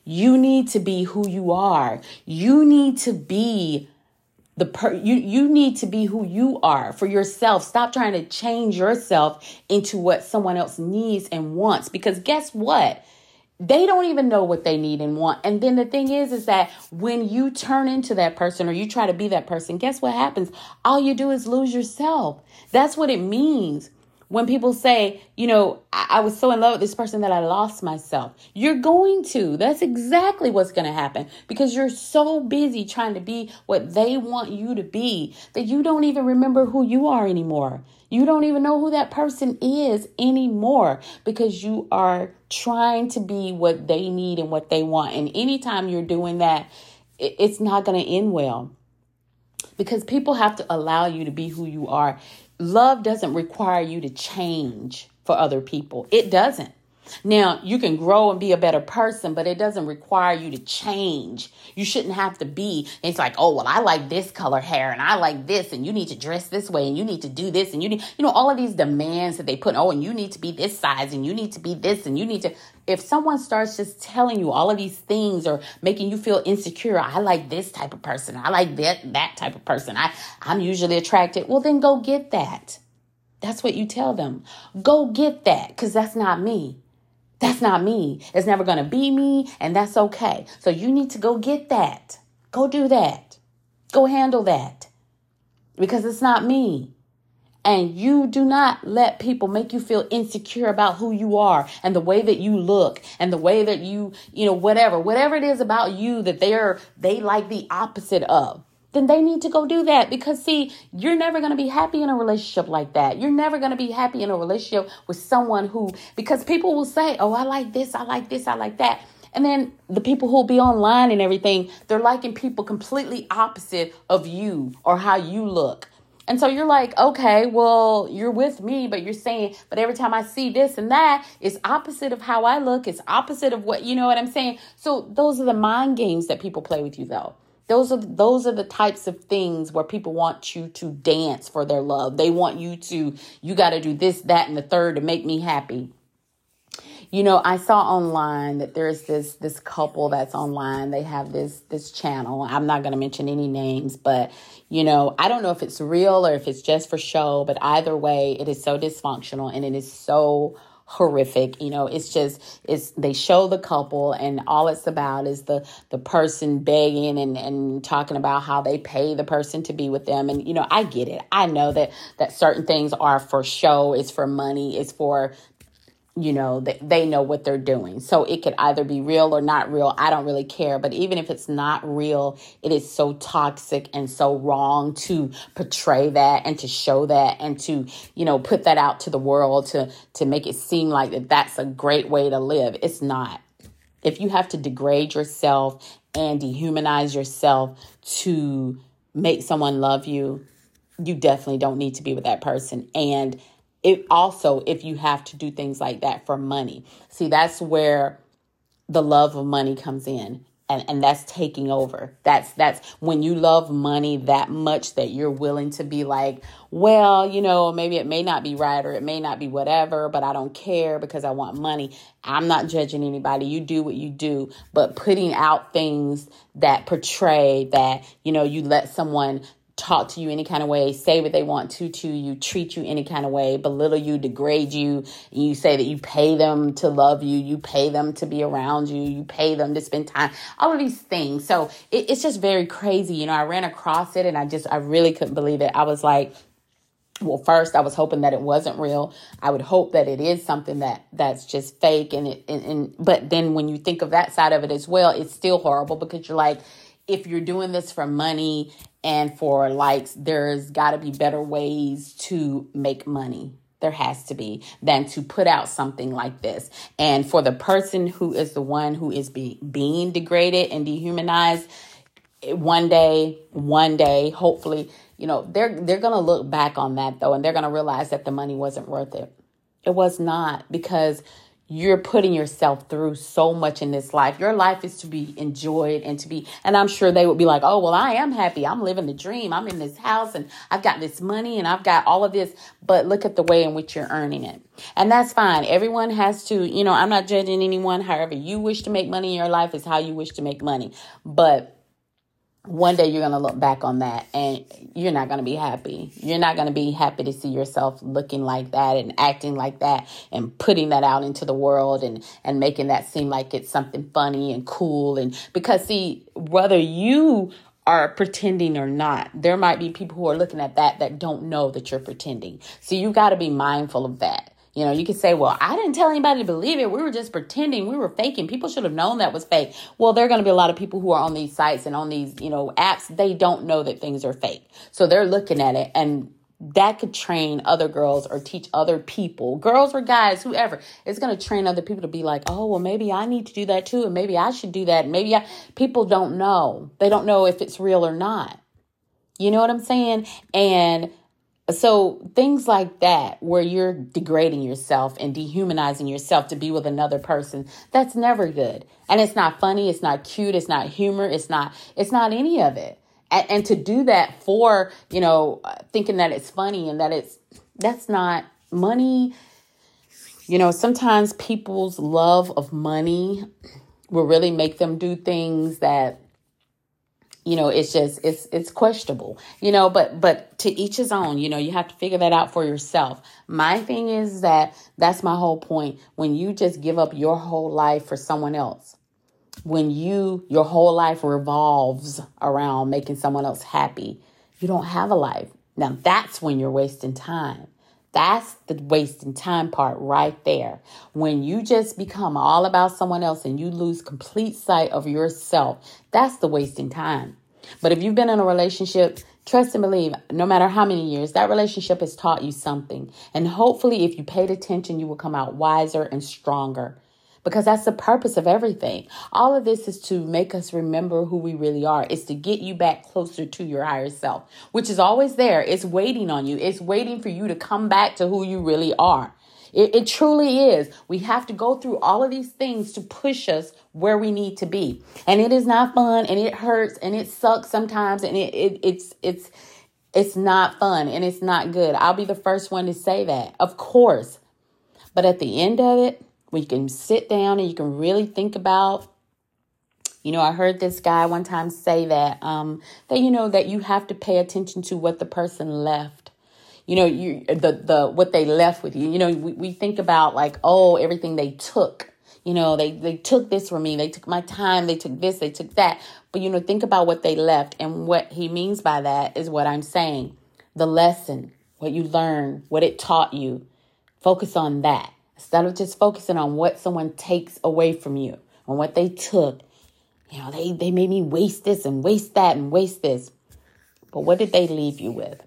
You need to be who you are. You need to be the per you you need to be who you are for yourself stop trying to change yourself into what someone else needs and wants because guess what they don't even know what they need and want. And then the thing is, is that when you turn into that person or you try to be that person, guess what happens? All you do is lose yourself. That's what it means when people say, you know, I, I, was so in love with this person that I lost myself. You're going to. That's exactly what's going to happen because you're so busy trying to be what they want you to be that you don't even remember who you are anymore. You don't even know who that person is anymore because you are trying to be what they need and what they want. And anytime you're doing that, it's not going to end well because people have to allow you to be who you are love doesn't require you to change for other people. It doesn't. Now, you can grow and be a better person, but it doesn't require you to change. You shouldn't have to be. It's like, oh, well, I like this color hair and I like this, and you need to dress this way and you need to do this, and you need, you know, all of these demands that they put, oh, and you need to be this size and you need to be this and you need to. If someone starts just telling you all of these things or making you feel insecure, I like this type of person, I like that that type of person, I I'm usually attracted. Well, then go get that. That's what you tell them. Go get that because that's not me. That's not me. It's never going to be me, and that's okay. So you need to go get that. Go do that. Go handle that because it's not me. And you do not let people make you feel insecure about who you are and the way that you look and the way that you, you know, whatever, whatever it is about you that they're, they like the opposite of then they need to go do that because see you're never going to be happy in a relationship like that you're never going to be happy in a relationship with someone who because people will say oh i like this i like this i like that and then the people who'll be online and everything they're liking people completely opposite of you or how you look and so you're like, okay, well, you're with me, but you're saying, but every time I see this and that, it's opposite of how I look. It's opposite of what, you know what I'm saying? So those are the mind games that people play with you, though. Those are those are the types of things where people want you to dance for their love. They want you to you got to do this, that, and the third to make me happy. You know, I saw online that there's this this couple that's online. They have this this channel. I'm not going to mention any names, but you know, I don't know if it's real or if it's just for show, but either way, it is so dysfunctional and it is so horrific. You know, it's just it's they show the couple and all it's about is the the person begging and and talking about how they pay the person to be with them. And you know, I get it. I know that that certain things are for show, it's for money, it's for you know they, they know what they're doing. So it could either be real or not real. I don't really care. But even if it's not real it is so toxic and so wrong to portray that and to show that and to you know put that out to the world to to make it seem like that that's a great way to live. It's not. If you have to degrade yourself and dehumanize yourself to make someone love you you definitely don't need to be with that person. And it also if you have to do things like that for money. See that's where the love of money comes in and and that's taking over. That's that's when you love money that much that you're willing to be like well you know maybe it may not be right or it may not be whatever but i don't care because i want money. I'm not judging anybody. You do what you do. But putting out things that portray that you know you let someone talk to you any kind of way, say what they want to to you, treat you any kind of way, belittle you, degrade you. You say that you pay them to love you, you pay them to be around you, you pay them to spend time, all of these things. So it, it's just very crazy. You know, I ran across it and I just, I really couldn't believe it. I was like, well first i was hoping that it wasn't real i would hope that it is something that that's just fake and it and, and but then when you think of that side of it as well it's still horrible because you're like if you're doing this for money and for likes, there's got to be better ways to make money. There has to be than to put out something like this. And for the person who is the one who is be, being degraded and dehumanized, eh, one day, one day, hopefully, you know, they're they're gonna look back on that though, and they're gonna realize that the money wasn't worth it. It was not because you're putting yourself through so much in this life. Your life is to be enjoyed and to be, and I'm sure they would be like, oh, well, I am happy. I'm living the dream. I'm in this house and I've got this money and I've got all of this. But look at the way in which you're earning it. And that's fine. Everyone has to, you know, I'm not judging anyone. However, you wish to make money in your life is how you wish to make money. But one day you're going to look back on that and you're not going to be happy. You're not going to be happy to see yourself looking like that and acting like that and putting that out into the world and and making that seem like it's something funny and cool and because see whether you are pretending or not, there might be people who are looking at that that don't know that you're pretending. So you got to be mindful of that. You know, you could say, well, I didn't tell anybody to believe it. We were just pretending. We were faking. People should have known that was fake. Well, there are going to be a lot of people who are on these sites and on these, you know, apps. They don't know that things are fake. So they're looking at it and that could train other girls or teach other people, girls or guys, whoever. It's going to train other people to be like, oh, well, maybe I need to do that too. And maybe I should do that. Maybe I, people don't know. They don't know if it's real or not. You know what I'm saying? And so things like that where you're degrading yourself and dehumanizing yourself to be with another person that's never good. And it's not funny it's not cute it's not humor it's not it's not any of it. And, and to do that for you know uh, thinking that it's funny and that it's that's not money. You know sometimes people's love of money will really make them do things that you know it's just it's it's questionable you know but but to each his own you know you have to figure that out for yourself. My thing is that that's my whole point. When you just give up your whole life for someone else when you your whole life revolves around making someone else happy you don't have a life. Now that's when you're wasting time that's the wasting time part right there. When you just become all about someone else and you lose complete sight of yourself, that's the wasting time. But if you've been in a relationship, trust and believe, no matter how many years, that relationship has taught you something. And hopefully, if you paid attention, you will come out wiser and stronger because that's the purpose of everything. All of this is to make us remember who we really are. It's to get you back closer to your higher self, which is always there. It's waiting on you. It's waiting for you to come back to who you really are. It, it truly is. We have to go through all of these things to push us where we need to be. And it is not fun and it hurts and it sucks sometimes and it, it it's it's it's not fun and it's not good. I'll be the first one to say that. Of course. But at the end of it, when you can sit down and you can really think about you know, I heard this guy one time say that um that you know that you have to pay attention to what the person left. You know, you the the what they left with you. You know, we, we think about like, oh, everything they took. You know, they they took this from me. They took my time. They took this. They took that. But you know, think about what they left, and what he means by that is what I'm saying. The lesson, what you learned, what it taught you. Focus on that. Instead of just focusing on what someone takes away from you, on what they took, you know, they, they made me waste this and waste that and waste this. But what did they leave you with?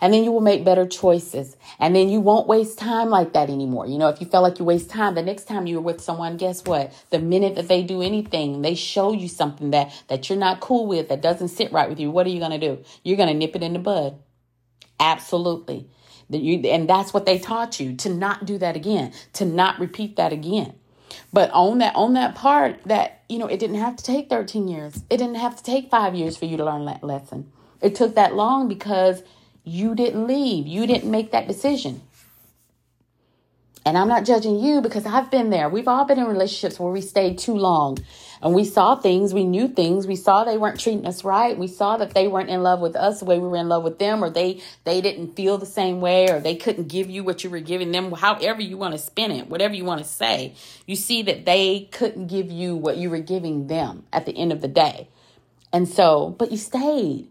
And then you will make better choices. And then you won't waste time like that anymore. You know, if you felt like you waste time, the next time you're with someone, guess what? The minute that they do anything, they show you something that, that you're not cool with, that doesn't sit right with you, what are you going to do? You're going to nip it in the bud. Absolutely. You and that's what they taught you to not do that again, to not repeat that again. But on that on that part that you know it didn't have to take 13 years. It didn't have to take 5 years for you to learn that lesson. It took that long because you didn't leave. You didn't make that decision. And I'm not judging you because I've been there. We've all been in relationships where we stayed too long and we saw things, we knew things, we saw they weren't treating us right. We saw that they weren't in love with us the way we were in love with them, or they they didn't feel the same way, or they couldn't give you what you were giving them, however you want to spin it, whatever you want to say. You see that they couldn't give you what you were giving them at the end of the day. And so, but you stayed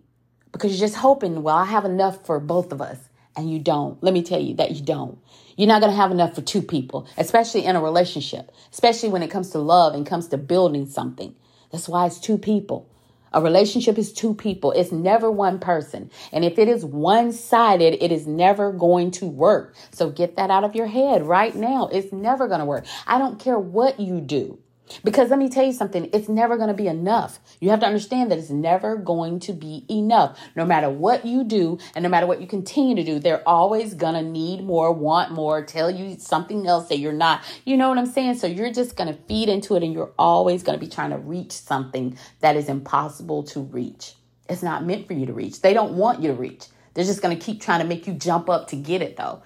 because you're just hoping, well, I have enough for both of us. And you don't. Let me tell you that you don't. You're not going to have enough for two people, especially in a relationship, especially when it comes to love and comes to building something. That's why it's two people. A relationship is two people. It's never one person. And if it is one sided, it is never going to work. So get that out of your head right now. It's never going to work. I don't care what you do. Because let me tell you something, it's never going to be enough. You have to understand that it's never going to be enough. No matter what you do and no matter what you continue to do, they're always going to need more, want more, tell you something else that you're not. You know what I'm saying? So you're just going to feed into it and you're always going to be trying to reach something that is impossible to reach. It's not meant for you to reach. They don't want you to reach. They're just going to keep trying to make you jump up to get it though.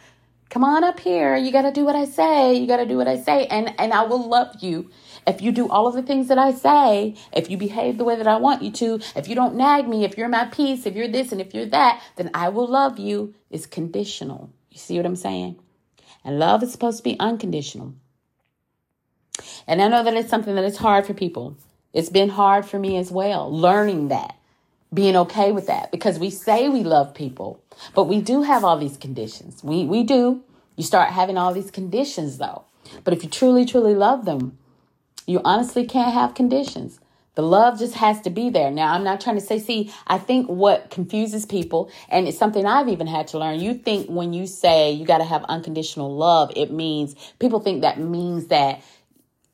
come on up here. You got to do what I say. You got to do what I say. And, and I will love you if you do all of the things that I say, if you behave the way that I want you to, if you don't nag me, if you're my peace, if you're this and if you're that, then I will love you. It's conditional. You see what I'm saying? And love is supposed to be unconditional. And I know that it's something that is hard for people. It's been hard for me as well, learning that, being okay with that, because we say we love people, but we do have all these conditions. We, we do. You start having all these conditions though. But if you truly, truly love them, you honestly can't have conditions. The love just has to be there. Now, I'm not trying to say, see, I think what confuses people, and it's something I've even had to learn. You think when you say you got to have unconditional love, it means people think that means that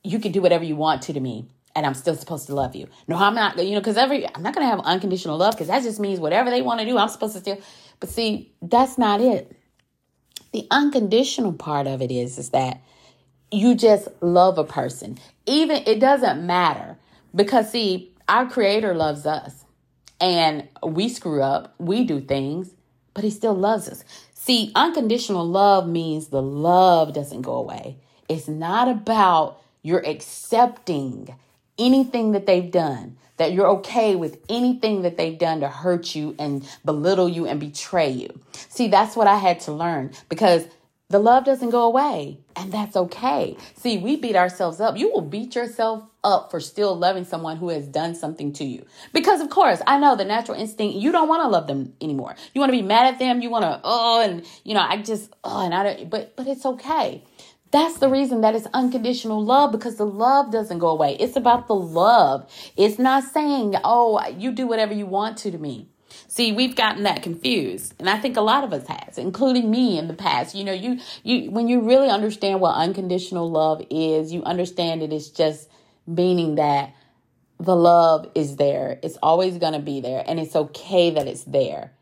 you can do whatever you want to to me and I'm still supposed to love you. No, I'm not, you know, because every, I'm not going to have unconditional love because that just means whatever they want to do, I'm supposed to still. But see, that's not it. The unconditional part of it is, is that you just love a person. Even, it doesn't matter because see, our creator loves us and we screw up, we do things, but he still loves us. See, unconditional love means the love doesn't go away. It's not about you're accepting anything that they've done, that you're okay with anything that they've done to hurt you and belittle you and betray you. See, that's what I had to learn because the love doesn't go away, and that's okay. See, we beat ourselves up. You will beat yourself up for still loving someone who has done something to you. Because, of course, I know the natural instinct, you don't want to love them anymore. You want to be mad at them. You want to, oh, and, you know, I just, oh, and I don't, but, but it's okay. That's the reason that it's unconditional love because the love doesn't go away. It's about the love. It's not saying, oh, you do whatever you want to to me. See, we've gotten that confused, and I think a lot of us has, including me in the past. You know, you you when you really understand what unconditional love is, you understand it is just meaning that the love is there. It's always going to be there, and it's okay that it's there.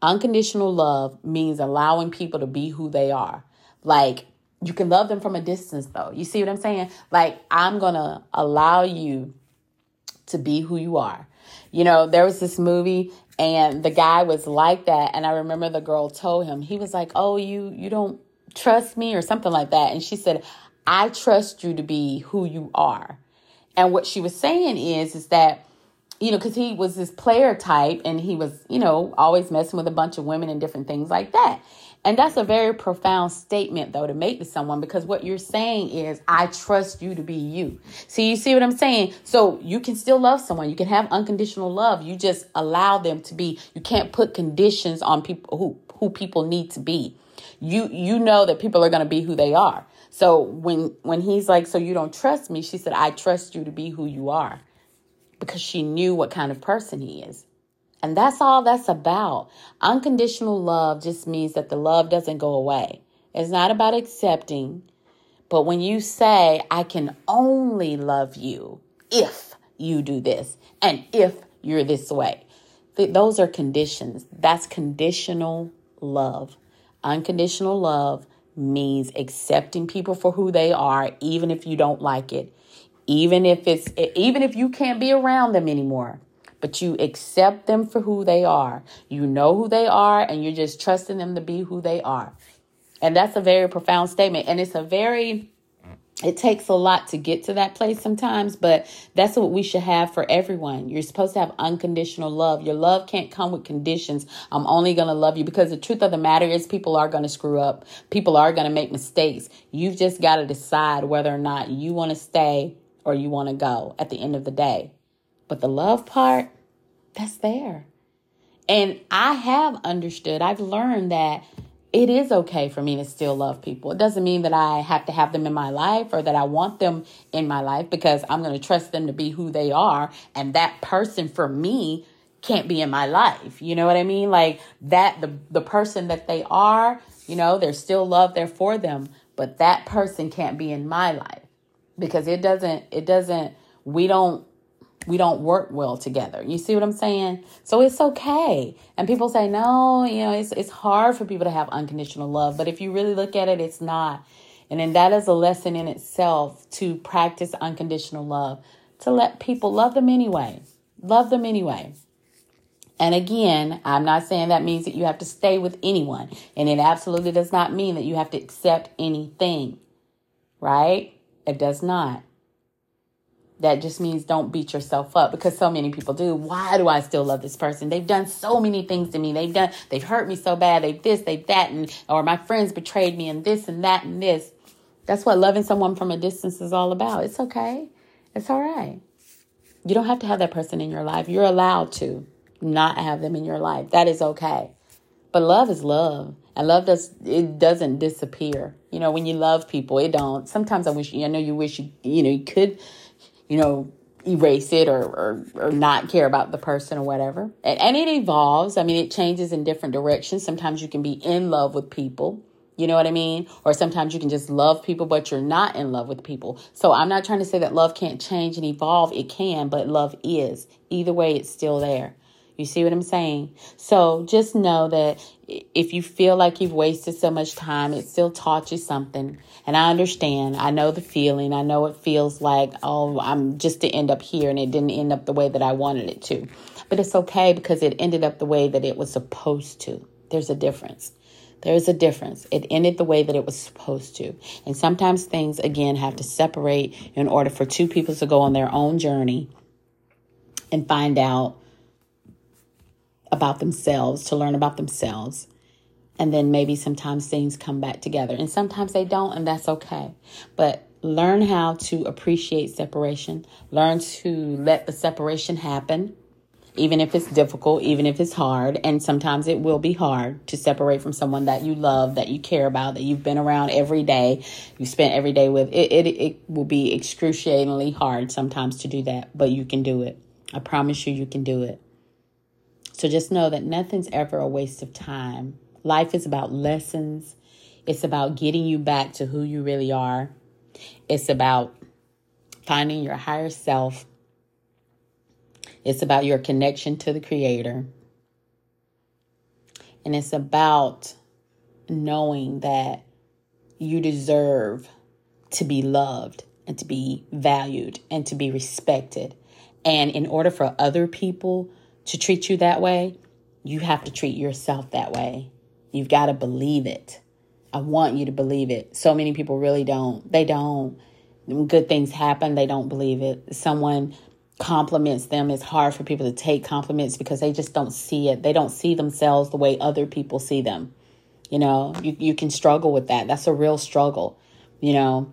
Unconditional love means allowing people to be who they are. Like you can love them from a distance though. You see what I'm saying? Like I'm going to allow you to be who you are. You know, there was this movie and the guy was like that and I remember the girl told him. He was like, "Oh, you you don't trust me or something like that." And she said, "I trust you to be who you are." And what she was saying is is that you know, because he was this player type and he was, you know, always messing with a bunch of women and different things like that. And that's a very profound statement, though, to make to someone because what you're saying is, I trust you to be you. See, you see what I'm saying? So you can still love someone. You can have unconditional love. You just allow them to be. You can't put conditions on people who, who people need to be. You, you know that people are going to be who they are. So when, when he's like, so you don't trust me, she said, I trust you to be who you are because she knew what kind of person he is. And that's all that's about. Unconditional love just means that the love doesn't go away. It's not about accepting, but when you say, I can only love you if you do this and if you're this way, th- those are conditions. That's conditional love. Unconditional love means accepting people for who they are, even if you don't like it, even if it's, even if you can't be around them anymore but you accept them for who they are. You know who they are, and you're just trusting them to be who they are. And that's a very profound statement. And it's a very, it takes a lot to get to that place sometimes, but that's what we should have for everyone. You're supposed to have unconditional love. Your love can't come with conditions. I'm only going to love you because the truth of the matter is people are going to screw up. People are going to make mistakes. You've just got to decide whether or not you want to stay or you want to go at the end of the day. But the love part, that's there. And I have understood, I've learned that it is okay for me to still love people. It doesn't mean that I have to have them in my life or that I want them in my life because I'm going to trust them to be who they are. And that person for me can't be in my life. You know what I mean? Like that, the, the person that they are, you know, there's still love there for them, but that person can't be in my life because it doesn't, it doesn't, we don't we don't work well together. You see what I'm saying? So it's okay. And people say, no, you know, it's, it's hard for people to have unconditional love. But if you really look at it, it's not. And then that is a lesson in itself to practice unconditional love, to let people love them anyway. Love them anyway. And again, I'm not saying that means that you have to stay with anyone. And it absolutely does not mean that you have to accept anything, right? It does not. That just means don't beat yourself up because so many people do. Why do I still love this person? They've done so many things to me. They've done, they've hurt me so bad. They've this, they've that, and, or my friends betrayed me and this and that and this. That's what loving someone from a distance is all about. It's okay. It's all right. You don't have to have that person in your life. You're allowed to not have them in your life. That is okay. But love is love. And love does it doesn't disappear. You know, when you love people, it don't. Sometimes I wish I know you wish you you know you could, you know, erase it or, or, or not care about the person or whatever. And, and it evolves. I mean, it changes in different directions. Sometimes you can be in love with people you know what I mean? Or sometimes you can just love people, but you're not in love with people. So I'm not trying to say that love can't change and evolve. It can, but love is. Either way, it's still there. You see what I'm saying? So just know that if you feel like you've wasted so much time, it still taught you something. And I understand. I know the feeling. I know it feels like, oh, I'm just to end up here and it didn't end up the way that I wanted it to. But it's okay because it ended up the way that it was supposed to. There's a difference. There's a difference. It ended the way that it was supposed to. And sometimes things, again, have to separate in order for two people to go on their own journey and find out about themselves, to learn about themselves. And then maybe sometimes things come back together. And sometimes they don't, and that's okay. But learn how to appreciate separation, learn to let the separation happen even if it's difficult, even if it's hard, and sometimes it will be hard to separate from someone that you love, that you care about, that you've been around every day, you spent every day with. It, it, it will be excruciatingly hard sometimes to do that, but you can do it. I promise you, you can do it. So just know that nothing's ever a waste of time. Life is about lessons, it's about getting you back to who you really are, it's about finding your higher self it's about your connection to the Creator. And it's about knowing that you deserve to be loved and to be valued and to be respected. And in order for other people to treat you that way, you have to treat yourself that way. You've got to believe it. I want you to believe it. So many people really don't. They don't. good things happen, they don't believe it. Someone compliments them. It's hard for people to take compliments because they just don't see it. They don't see themselves the way other people see them. You know, you, you can struggle with that. That's a real struggle. You know,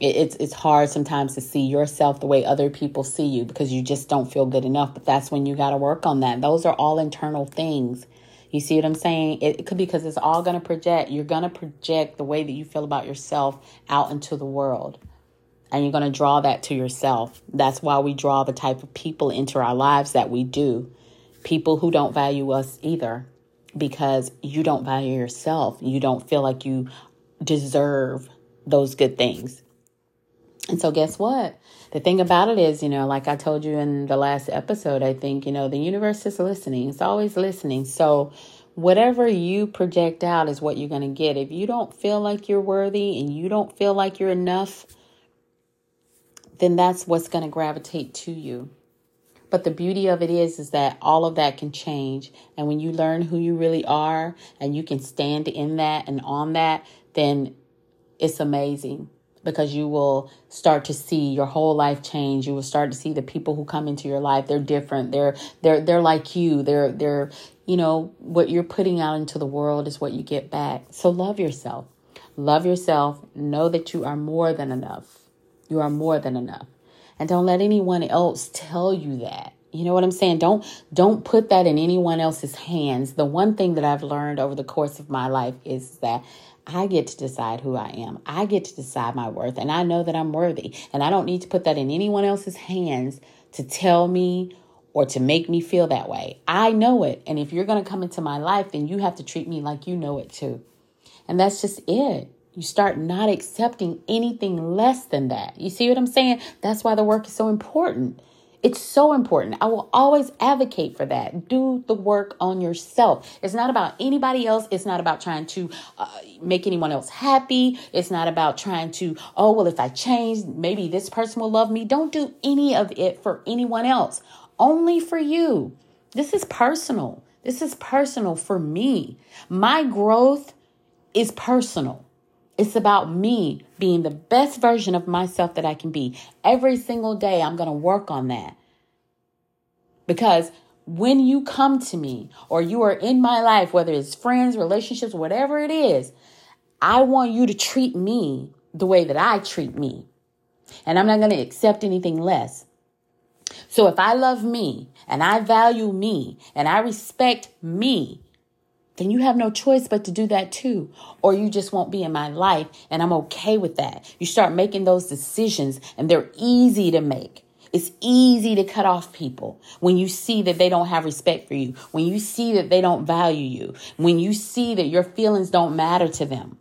it's it's hard sometimes to see yourself the way other people see you because you just don't feel good enough. But that's when you got to work on that. Those are all internal things. You see what I'm saying? It, it could be because it's all going to project. You're going to project the way that you feel about yourself out into the world and you're going to draw that to yourself. That's why we draw the type of people into our lives that we do. People who don't value us either because you don't value yourself. You don't feel like you deserve those good things. And so, guess what? The thing about it is, you know, like I told you in the last episode, I think, you know, the universe is listening. It's always listening. So, whatever you project out is what you're going to get. If you don't feel like you're worthy and you don't feel like you're enough, then that's what's going to gravitate to you. But the beauty of it is is that all of that can change and when you learn who you really are and you can stand in that and on that, then it's amazing because you will start to see your whole life change. You will start to see the people who come into your life. They're different. They're they're they're like you. They're they're you know what you're putting out into the world is what you get back. So love yourself. Love yourself. Know that you are more than enough. You are more than enough. And don't let anyone else tell you that. You know what I'm saying? Don't don't put that in anyone else's hands. The one thing that I've learned over the course of my life is that I get to decide who I am. I get to decide my worth and I know that I'm worthy. And I don't need to put that in anyone else's hands to tell me or to make me feel that way. I know it. And if you're going to come into my life, then you have to treat me like you know it too. And that's just it you start not accepting anything less than that. You see what I'm saying? That's why the work is so important. It's so important. I will always advocate for that. Do the work on yourself. It's not about anybody else. It's not about trying to uh, make anyone else happy. It's not about trying to, oh, well, if I change, maybe this person will love me. Don't do any of it for anyone else, only for you. This is personal. This is personal for me. My growth is personal. It's about me being the best version of myself that I can be. Every single day, I'm going to work on that. Because when you come to me or you are in my life, whether it's friends, relationships, whatever it is, I want you to treat me the way that I treat me. And I'm not going to accept anything less. So if I love me and I value me and I respect me, then you have no choice but to do that too. Or you just won't be in my life. And I'm okay with that. You start making those decisions and they're easy to make. It's easy to cut off people when you see that they don't have respect for you, when you see that they don't value you, when you see that your feelings don't matter to them.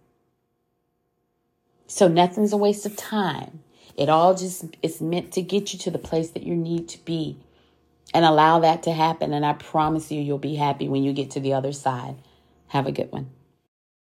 So nothing's a waste of time. It all just is meant to get you to the place that you need to be and allow that to happen. And I promise you, you'll be happy when you get to the other side. Have a good one.